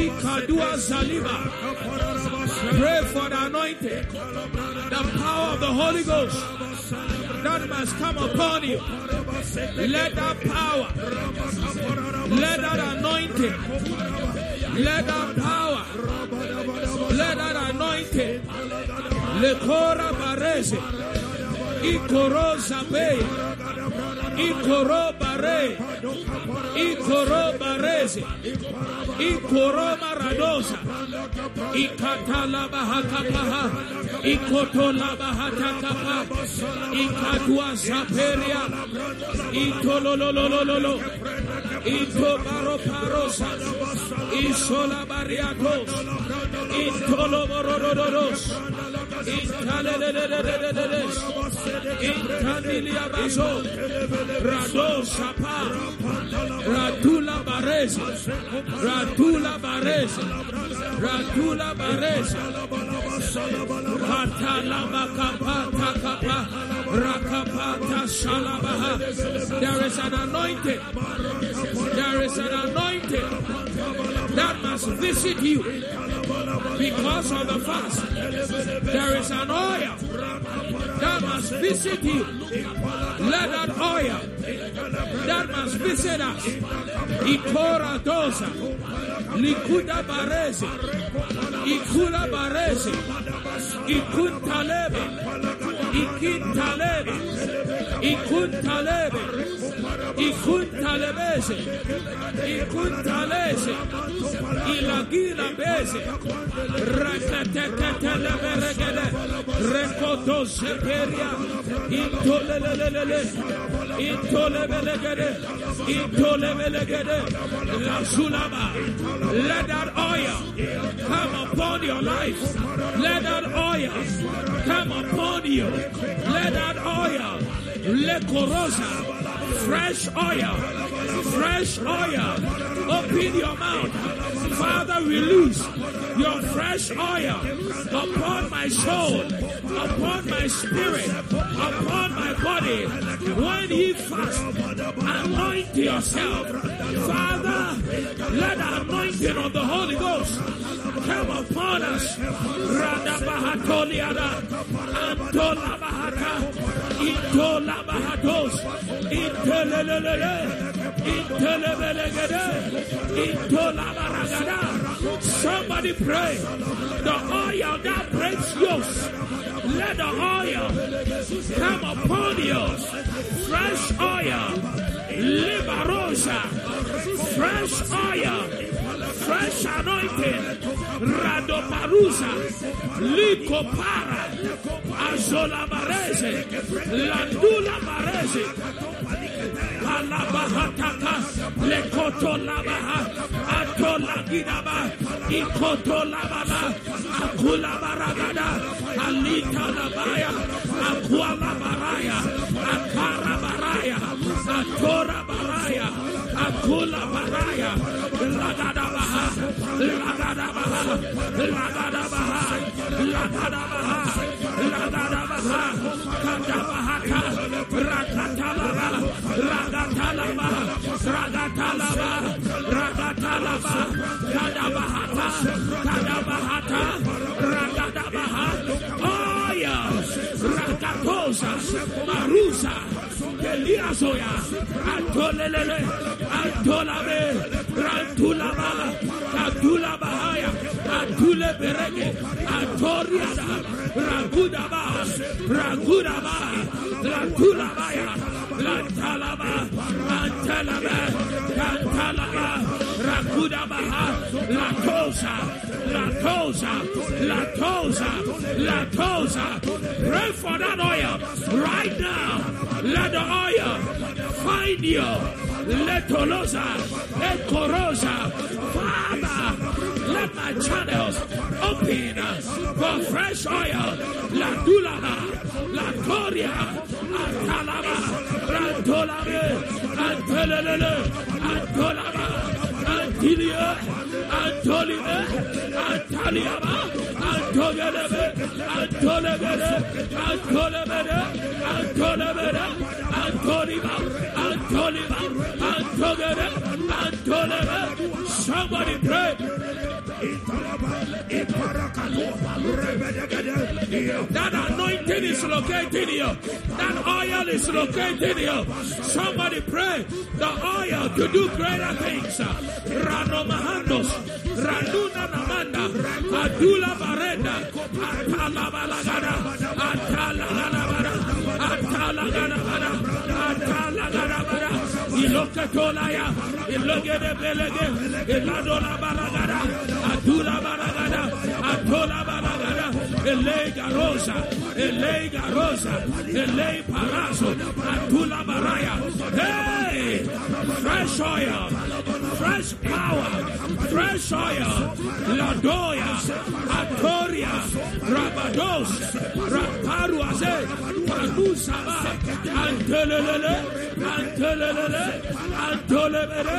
Ikadua zaliba. Pray for the anointing. The power of the Holy Ghost that must come upon you. Let that power, let that anointing, let that power, let that anointing, lekora barese, ikoro zabe, ikoro bare, ikoro barese, ikoro maradosa, ikatala bahakapaha, ikotola bahatakapa, ikatwa zaperia, itolololololo, ito baro parosa, isola bariatos, itolo radula barese, Katalaba kapata kapa, shalabaha. There is an anointing. There is an anointing visit you because of the fast. There is an oil that must visit you. Let that oil that must visit us. Ikora dosa, likuda barese, ikula barese, ikuntalebe, ikintalebe, ikuntalebe, ikuntalebese, ikuntalese, ilagila bese, rakatekateleberegede, rekodoseperia, intolelelelele, intolebelegede, intolebelegede, la zulaba. Let that oil come upon your life. Let that oil come upon you. Let that oil, le corosa, fresh oil, fresh oil. Open your mouth. Father, release your fresh oil upon my soul, upon my spirit, upon my body. When you fast, anoint yourself. Father, let anointing of the Holy Ghost come upon us. Somebody pray. The oil that breaks yokes. Let the oil come upon you. Fresh oil. Liberosa. Fresh oil. Fresh anointing. Radoparusa. Likopara. Azola Barese. Landula Barese. Alabahataka, Lekoto Labaha, Atola Gidaba, Ikoto Labala, Akula Baragada, Alita Labaya, Aquala Baraya, Akara Baraya, Atora Baraya, Akula Baraya, Lagada Baha, Lagada Baha, Oh Marusa, Eliasoya, Antolele, Antolabe, Rantulaba, Antulabahaya, Antule Berege, Antoriada, Ragudaba, Ragudaba, Rantulabaya, Lantalaba, Antalaba, Antalaba, Rakudabaha, Latosa, Latosa, Latosa, Latosa. Pray for that oil. Right now. Let the oil find you. Let Tolosa, let Corosa, Father, let my channels open for fresh oil. La Dulaba, La Toria, Antalaba, Rantolabe, Antelele, Antolaba, Antilia, Antolibe, Antaliaba, Antolebe, Antolebe, Antolebe, Antolebe, Antoliba, Antoliba, Antolebe, Antolebe. Somebody pray. That anointing is located here. That oil is located here. Somebody pray. The oil to do greater things. Namanda, Adula Barenda, Atala Atala Atala Atala Ilokatolaya, Ilogede Belege, Iladola Baragada, Atula Baragada, Atola Baragada, Elega Rosa, Elega Rosa, Ele Parazo, Atula Baraya. Hey! Fresh oil, fresh power, fresh oil, Ladoya, Atoria, Rabados, Raparuaze, Panusaba, Antelele, Antelele, Antolebele,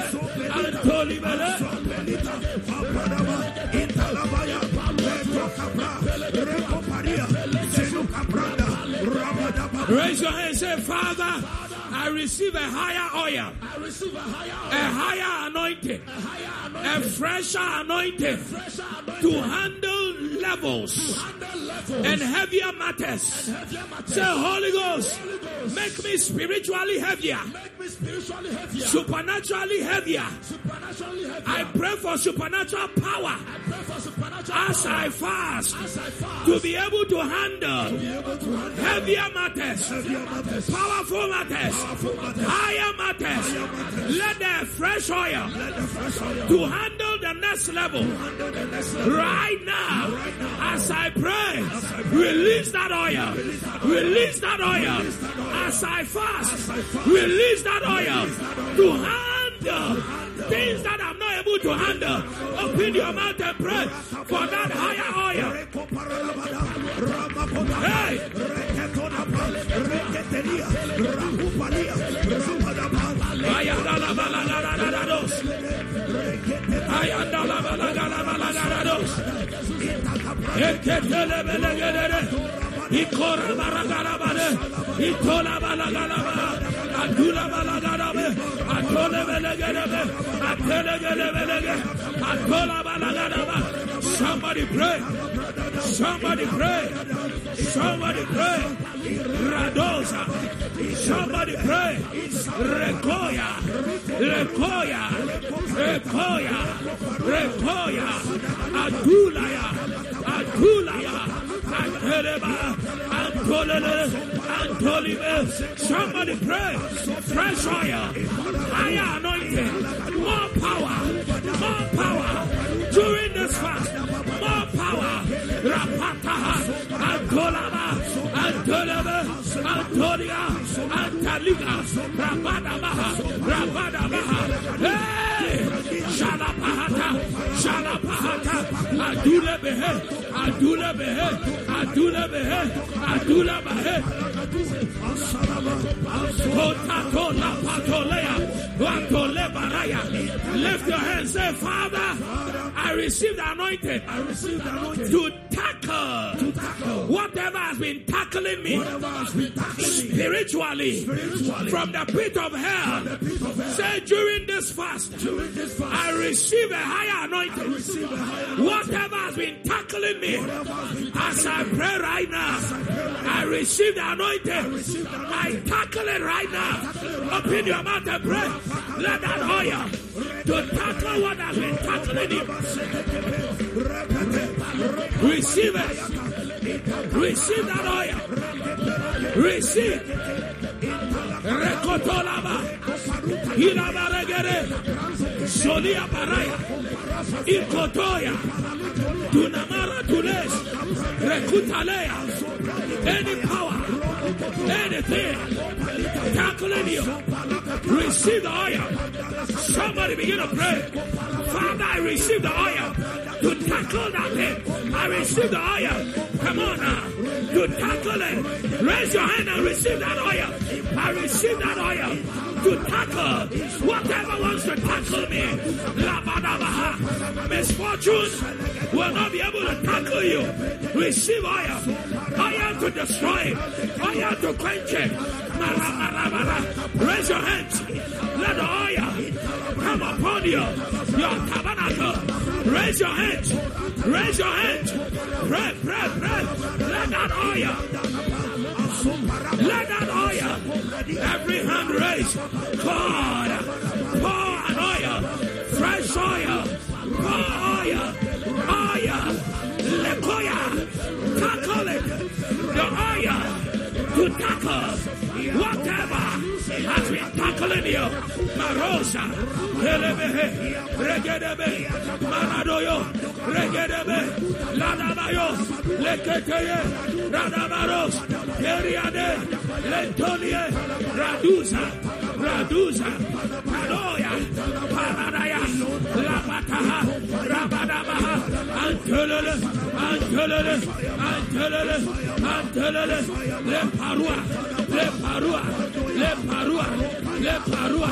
Antolibele. Raise your hand and say, Father, I receive a higher oil, I receive a higher a higher anointing, a higher a anointing, fresher anointing to handle levels handle levels, and heavier matters. And heavier matters. Say, Holy Ghost, Holy Ghost, make me spiritually heavier, make me spiritually heavier, supernaturally heavier. supernaturally heavier. I pray for supernatural power I pray for supernatural as power I fast as I fast to be able to handle be able to handle heavier matters, heavier matters, powerful matters, powerful matters, higher matters. Let the fresh oil to handle the next level. right now. As I pray, release that oil, release that oil. As I fast, release that oil to handle things that I'm not able to handle. Open your mouth and pray for that higher oil. Hey! Balagadabalagadadados. Eketele belegedere. Ikora. Atola balagaraba. Somebody pray. Somebody pray. Somebody pray. Radosa. Somebody pray. Rekoya. Rekoya. Rekoya. Rekoya. Adulaya. Adulaya. Somebody pray. Fresh oil. Higher anointing. More power. More power. During this fast. More power. Rapataha. Antolaba. Antolebe. Antolia. Antaliga. Rabadabaha. Rabadabaha. Hey! Adule behe. Adule behe. Adule behe. Adule behe. Potato la patolea. Watole baraya. Lift your hands. Say, Father, I receive the anointing. I receive the anointing tackle, to tackle whatever has been tackling me been tackling me spiritually, spiritually from the pit of hell. pit of hell. Say during this fast, during this fast, I receive a higher anointing. receive a higher Whatever has been tackling me, been as I pray right now, I receive the anointing. I tackle it right now. Open your mouth and pray. Let that oil to tackle what has been tackling you. Receive it. Receive that oil. Receive. Rekotolaba. Ilabaregere. Solia baraya. Ikotoya. Tunamara tules. Rekutalea. Any power. Anything. Tackling you. Receive the oil. Somebody begin to pray. Father, I receive the oil to tackle that thing. I receive the oil. Come on now. To tackle it. Raise your hand and receive that oil. I receive that oil to tackle whatever wants to tackle me. Labadabaha. Misfortune will not be able to tackle you. Receive oil. Oil to destroy. Oil to quench it. Raise your hands. Let the oil come upon you. Your tabernacle. Raise your hands. Raise your hands. Pray, pray, pray. Let that oil. Let that oil. Every hand raised. God. Pour an oil. Fresh oil. Pour oil. Oil. Lekoya. Tackle it. The oil to tackle whatever has been tackling you. Marosa, Telebehe, Regedebe, Maradoyo, Regedebe, Ladabayo, Leketeye, Radabaros, Periade, Lentonie, Radusa, Radusa, Padoya, Paradaya, Labataha, Rabadabaha, Antelele, Antelele, Antelele, Antelele, Le Parua, Le Parua, Le Parua, Le Parua,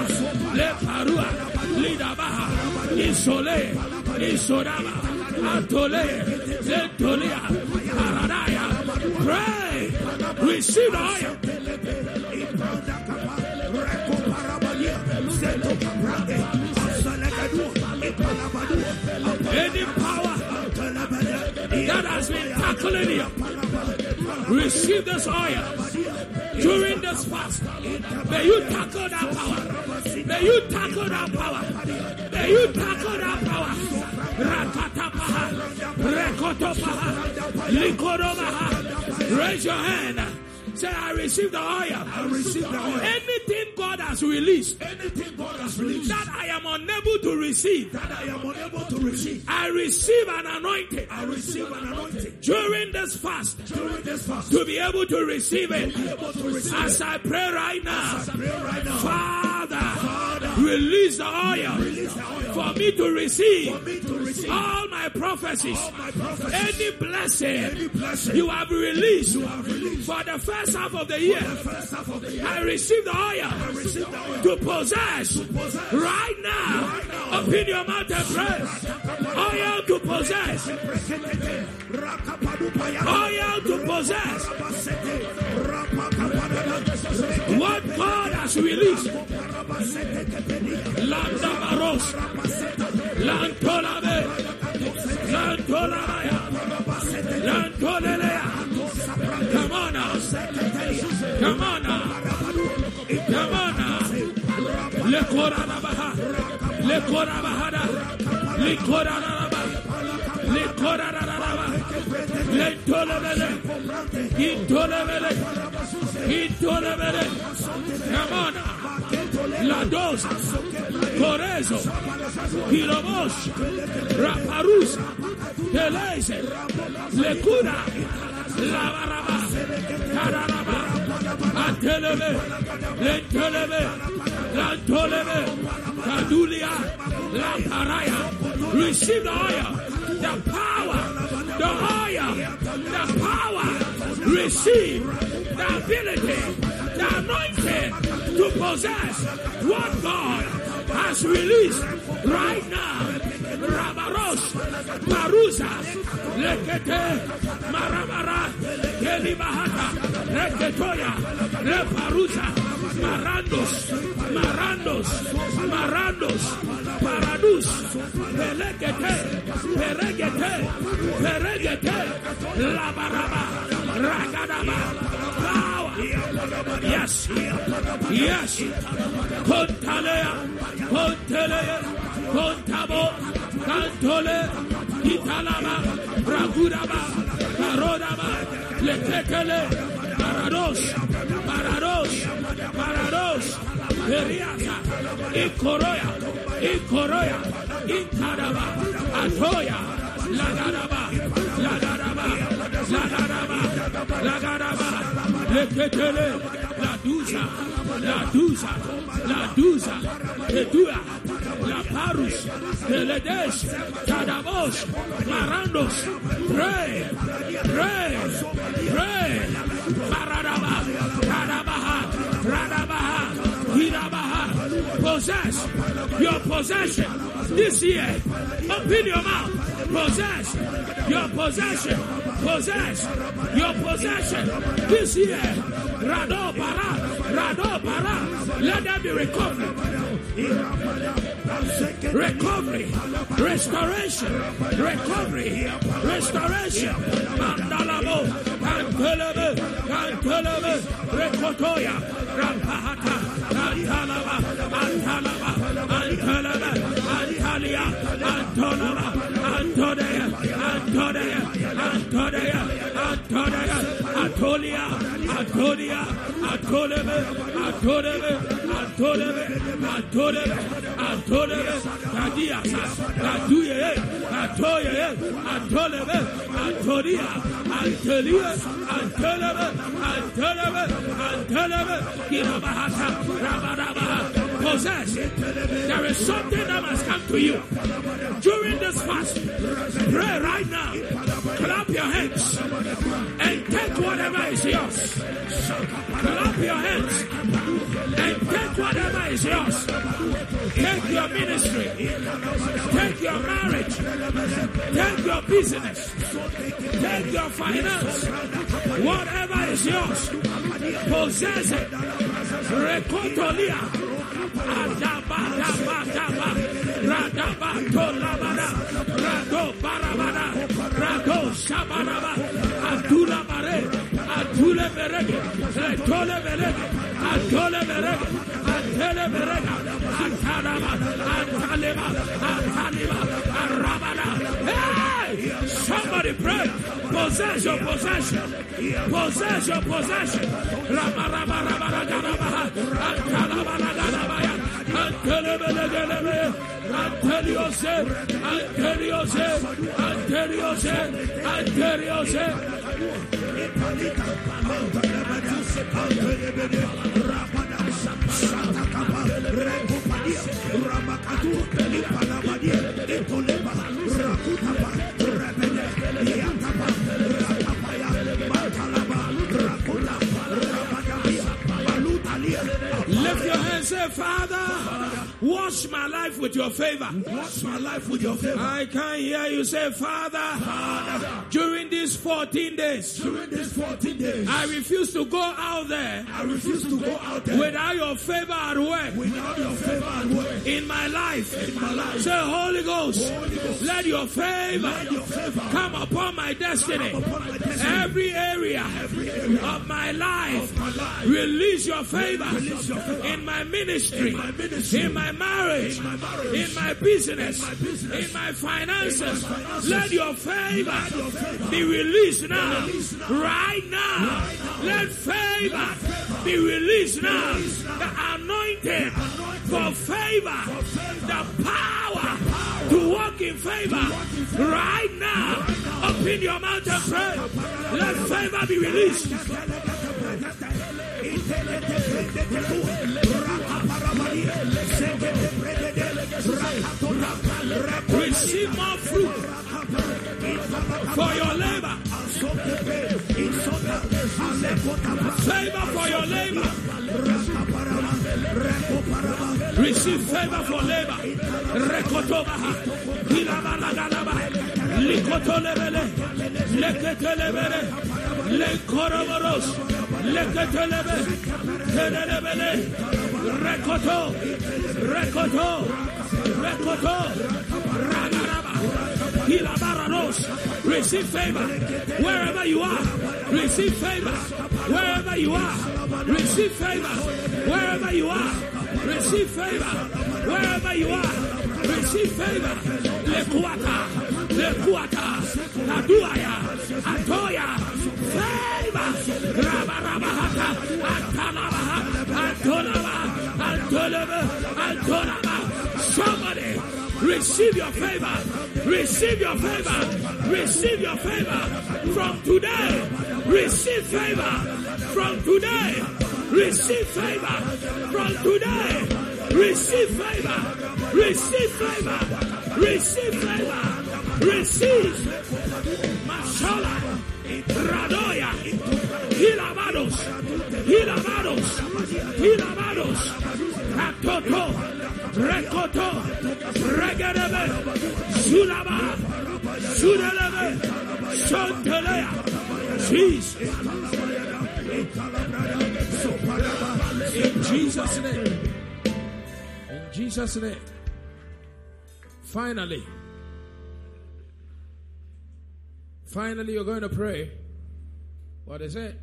Le Parua, Lidabaha, Isole, Isorama, Antole, Lentolia, Paradaya, pray, receive the oil. Any power that has been tackling you, receive this oil during this fast. May you tackle that power. May you tackle that power. May you tackle that power. Rakatapaha, Rekotopaha, Likorobaha. Raise your hand. Say, I receive the oil. I receive the oil. Anything God has released Anything God has released that I am unable to receive, that I am unable to receive, I receive an anointing I receive an anointing during this fast during this fast. to be able to receive it. Be able to receive As. I pray right now, Pray right now. Father, release the oil Release the oil for me to receive for me to receive all my prophecies, all my prophecies. any blessing Any blessing you have released you have released for the first half of the year. first half of the year. I receive the oil receive the oil to possess possess right now. Right now. Open your mouth and pray. Oil to possess. Oil to possess. What God has released. Landa Baros. Lantolabe. Lantolabaya. Lantolelea. Come on now. Come on now. Come on now. Le Koranabaha. Le Korabahada. Le Koranaba. Le Koranaba. Le Tolabele. Intolabele. Intolabele. Come on now. La Dosa. Corezo. Kilobos. Raparusa. Telese. Le Cura. La Baraba. Cararaba. Antelebe. Lentelebe. Lantolebe. Kadulia. La Paraya. Receive the oil. The power. The oil. The power. Receive the ability. The anointing to possess what God has released right now. Rabaros, Parusa, Lekete, Maramara, Kelibahata, Reketoya, Reparusa, Marandos, Marandos, Marandos, Paradus, Pelekete, Peregete, Peregete, Labaraba, Ragadaba. Yes, yes, Contalea, Contalea, Contabo, Cantole, Italaba, Ragudaba, Carodaba, Leketele, Parados, Parados, Parados, Periata, Ikoroya, Ikoroya, Inkadaba, Atoya, Lagadaba, Lagadaba, Lagadaba, Lagadaba, Leketele, La Dusa, La Dusa, La Parus, Teledes, Cadabos, Marandos, pray, pray, pray, Maradaba, Radabaha, Radabaha, Hirabaha, possess your possession this year. Open your mouth, possess your possession, possess your possession this year. Rado para, Rado para, let there be recovery. Recovery, restoration, recovery, restoration. Mandalabo, Cantelebe, Cantelebe, Rekotoya, Rampahata, Antalaba, Antalaba, Antalaba, Antalia, Antonaba, Antonea, Antolia, Antolia, Antolebe, Antolebe, Antolebe, Antolebe, Antolebe, Kadiasa, Kaduye, Atoye, Antolebe, Antolia, Antelia, Antelebe, Antelebe, Antelebe, Kirabahata, Rabarabaha. Possess. There is something that must come to you during this fast. Pray right now. Clap your hands and take whatever is yours. Clap your hands and take whatever is yours. Take your ministry. Take your marriage. Take your business. Take your finance. Whatever is yours. Possess it. Somebody pray. Possess your possession. Possess your possession. Raba, raba, raba, raba. Atalaba, raba, raba, ya. Antelebelegelebe. Anteliose. Anteliose. Anteliose. Lift Father, wash my life with your favor. Wash my life with your favor. I can't hear you say, Father, during these 14 days, During these 14 days, I refuse to go out there I refuse to go out there without your favor at work without your favor and word. in my life. In my life, Say, Holy Ghost, Holy Ghost, let your favor let your favor come upon my destiny. upon my destiny. Every area Every area of my life, my life. release your favor Release your favor. in my ministry, In my ministry. in my marriage, In my marriage. in my business, In my business. in my finances. In my finances. Let your favor Let your favor be released now, right now. Let favor be released now. The anointing for favor, the power to walk in favor right now. Open your mouth and pray. Let favor be released. Receive more fruit for your labor. Favor for your labor. Receive favor for labor. Likotolebele. Leketelebele. Rekoto. Rekoto. Receive favor wherever you are. Receive favor wherever you are. Receive favor wherever you are. Receive favor wherever you are. Receive favor. Lekuata. Lekuata. Aduaya. Atoya. Favor. Rabarabahata. Atalabaha. Atolaba. Atolaba. Atolaba. Somebody receive your favor. Receive your favor. Receive your favor from today. Receive favor from today. Receive favor from today. Receive favor. Receive favor. Receive favor. Receive. Mashala. Radoya. Hilabados. Hilabados. Hilabados. Atoto. Rekoto. Regerebe. Sulaba. Sudelebe. Sontelea. Jesus. In Jesus' name. In Jesus' name. Finally. Finally, you're going to pray. What is it?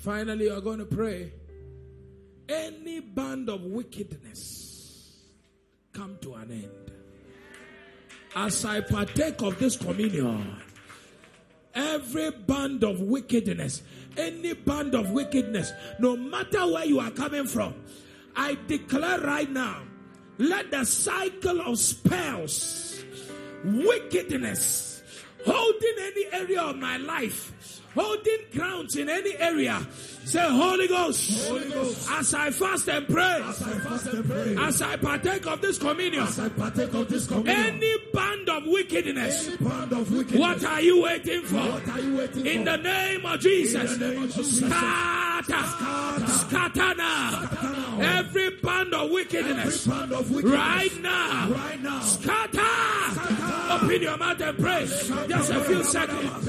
Finally, you're going to pray. Any band of wickedness come to an end. As I partake of this communion, every band of wickedness, any band of wickedness, no matter where you are coming from, I declare right now, let the cycle of spells, wickedness, holding any area of my life, holding grounds in any area, say, Holy Ghost, Holy Ghost. as I fast and pray, As I fast and pray, as I partake of this communion, as I partake of this communion, any band of wickedness, any band of wickedness, what are you waiting for? you waiting In for? the name of Jesus, In the name of Jesus. scatter, scatter now. Every band of wickedness, band of wickedness, right now, right now, scatter. Open your mouth and pray. Just a few seconds.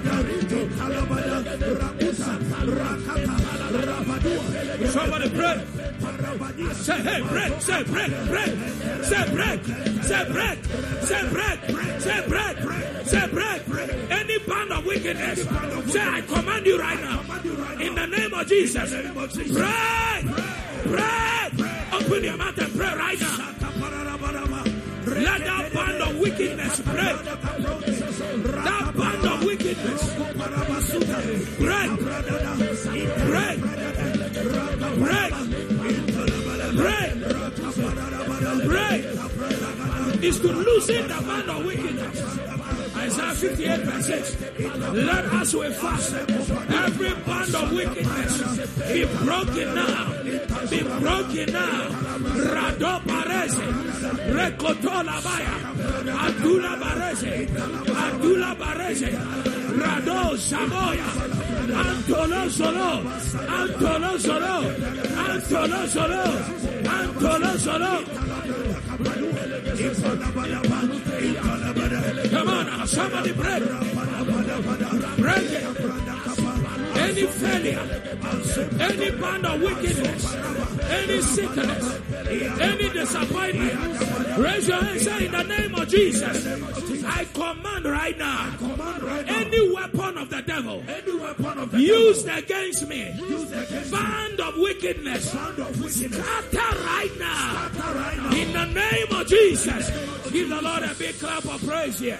Somebody pray. Say, hey, break, say, break, break, say, break, say, break, say, break, say, break, say, break. Any band of wickedness, say, I command you right now, in the name of Jesus, break, break. Open your mouth and pray right now. Let that band of wickedness break. That band of wickedness break, break, break, break, break. Is to loosen the band of wickedness. Isaiah 58 verse 6. Let us with fast. Every band of wickedness be broken now. Be broken now. Rado Barese. Rekotola Baya. Adula Barese. Adula Barese. Rado Samoya. Antolo Solo. Antolo Solo. Antolo Solo. Antolo Solo. Come on somebody break. Break it. Any failure, any band of wickedness, any sickness, any disappointment, raise your hand say in the name of Jesus. I command right now, any weapon of the devil used against me, band of wickedness, scatter right now. In the name of Jesus. Give the Lord a big clap of praise here.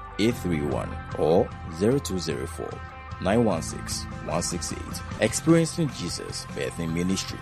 831 or 0204 916 168. Experiencing Jesus Birthing Ministry.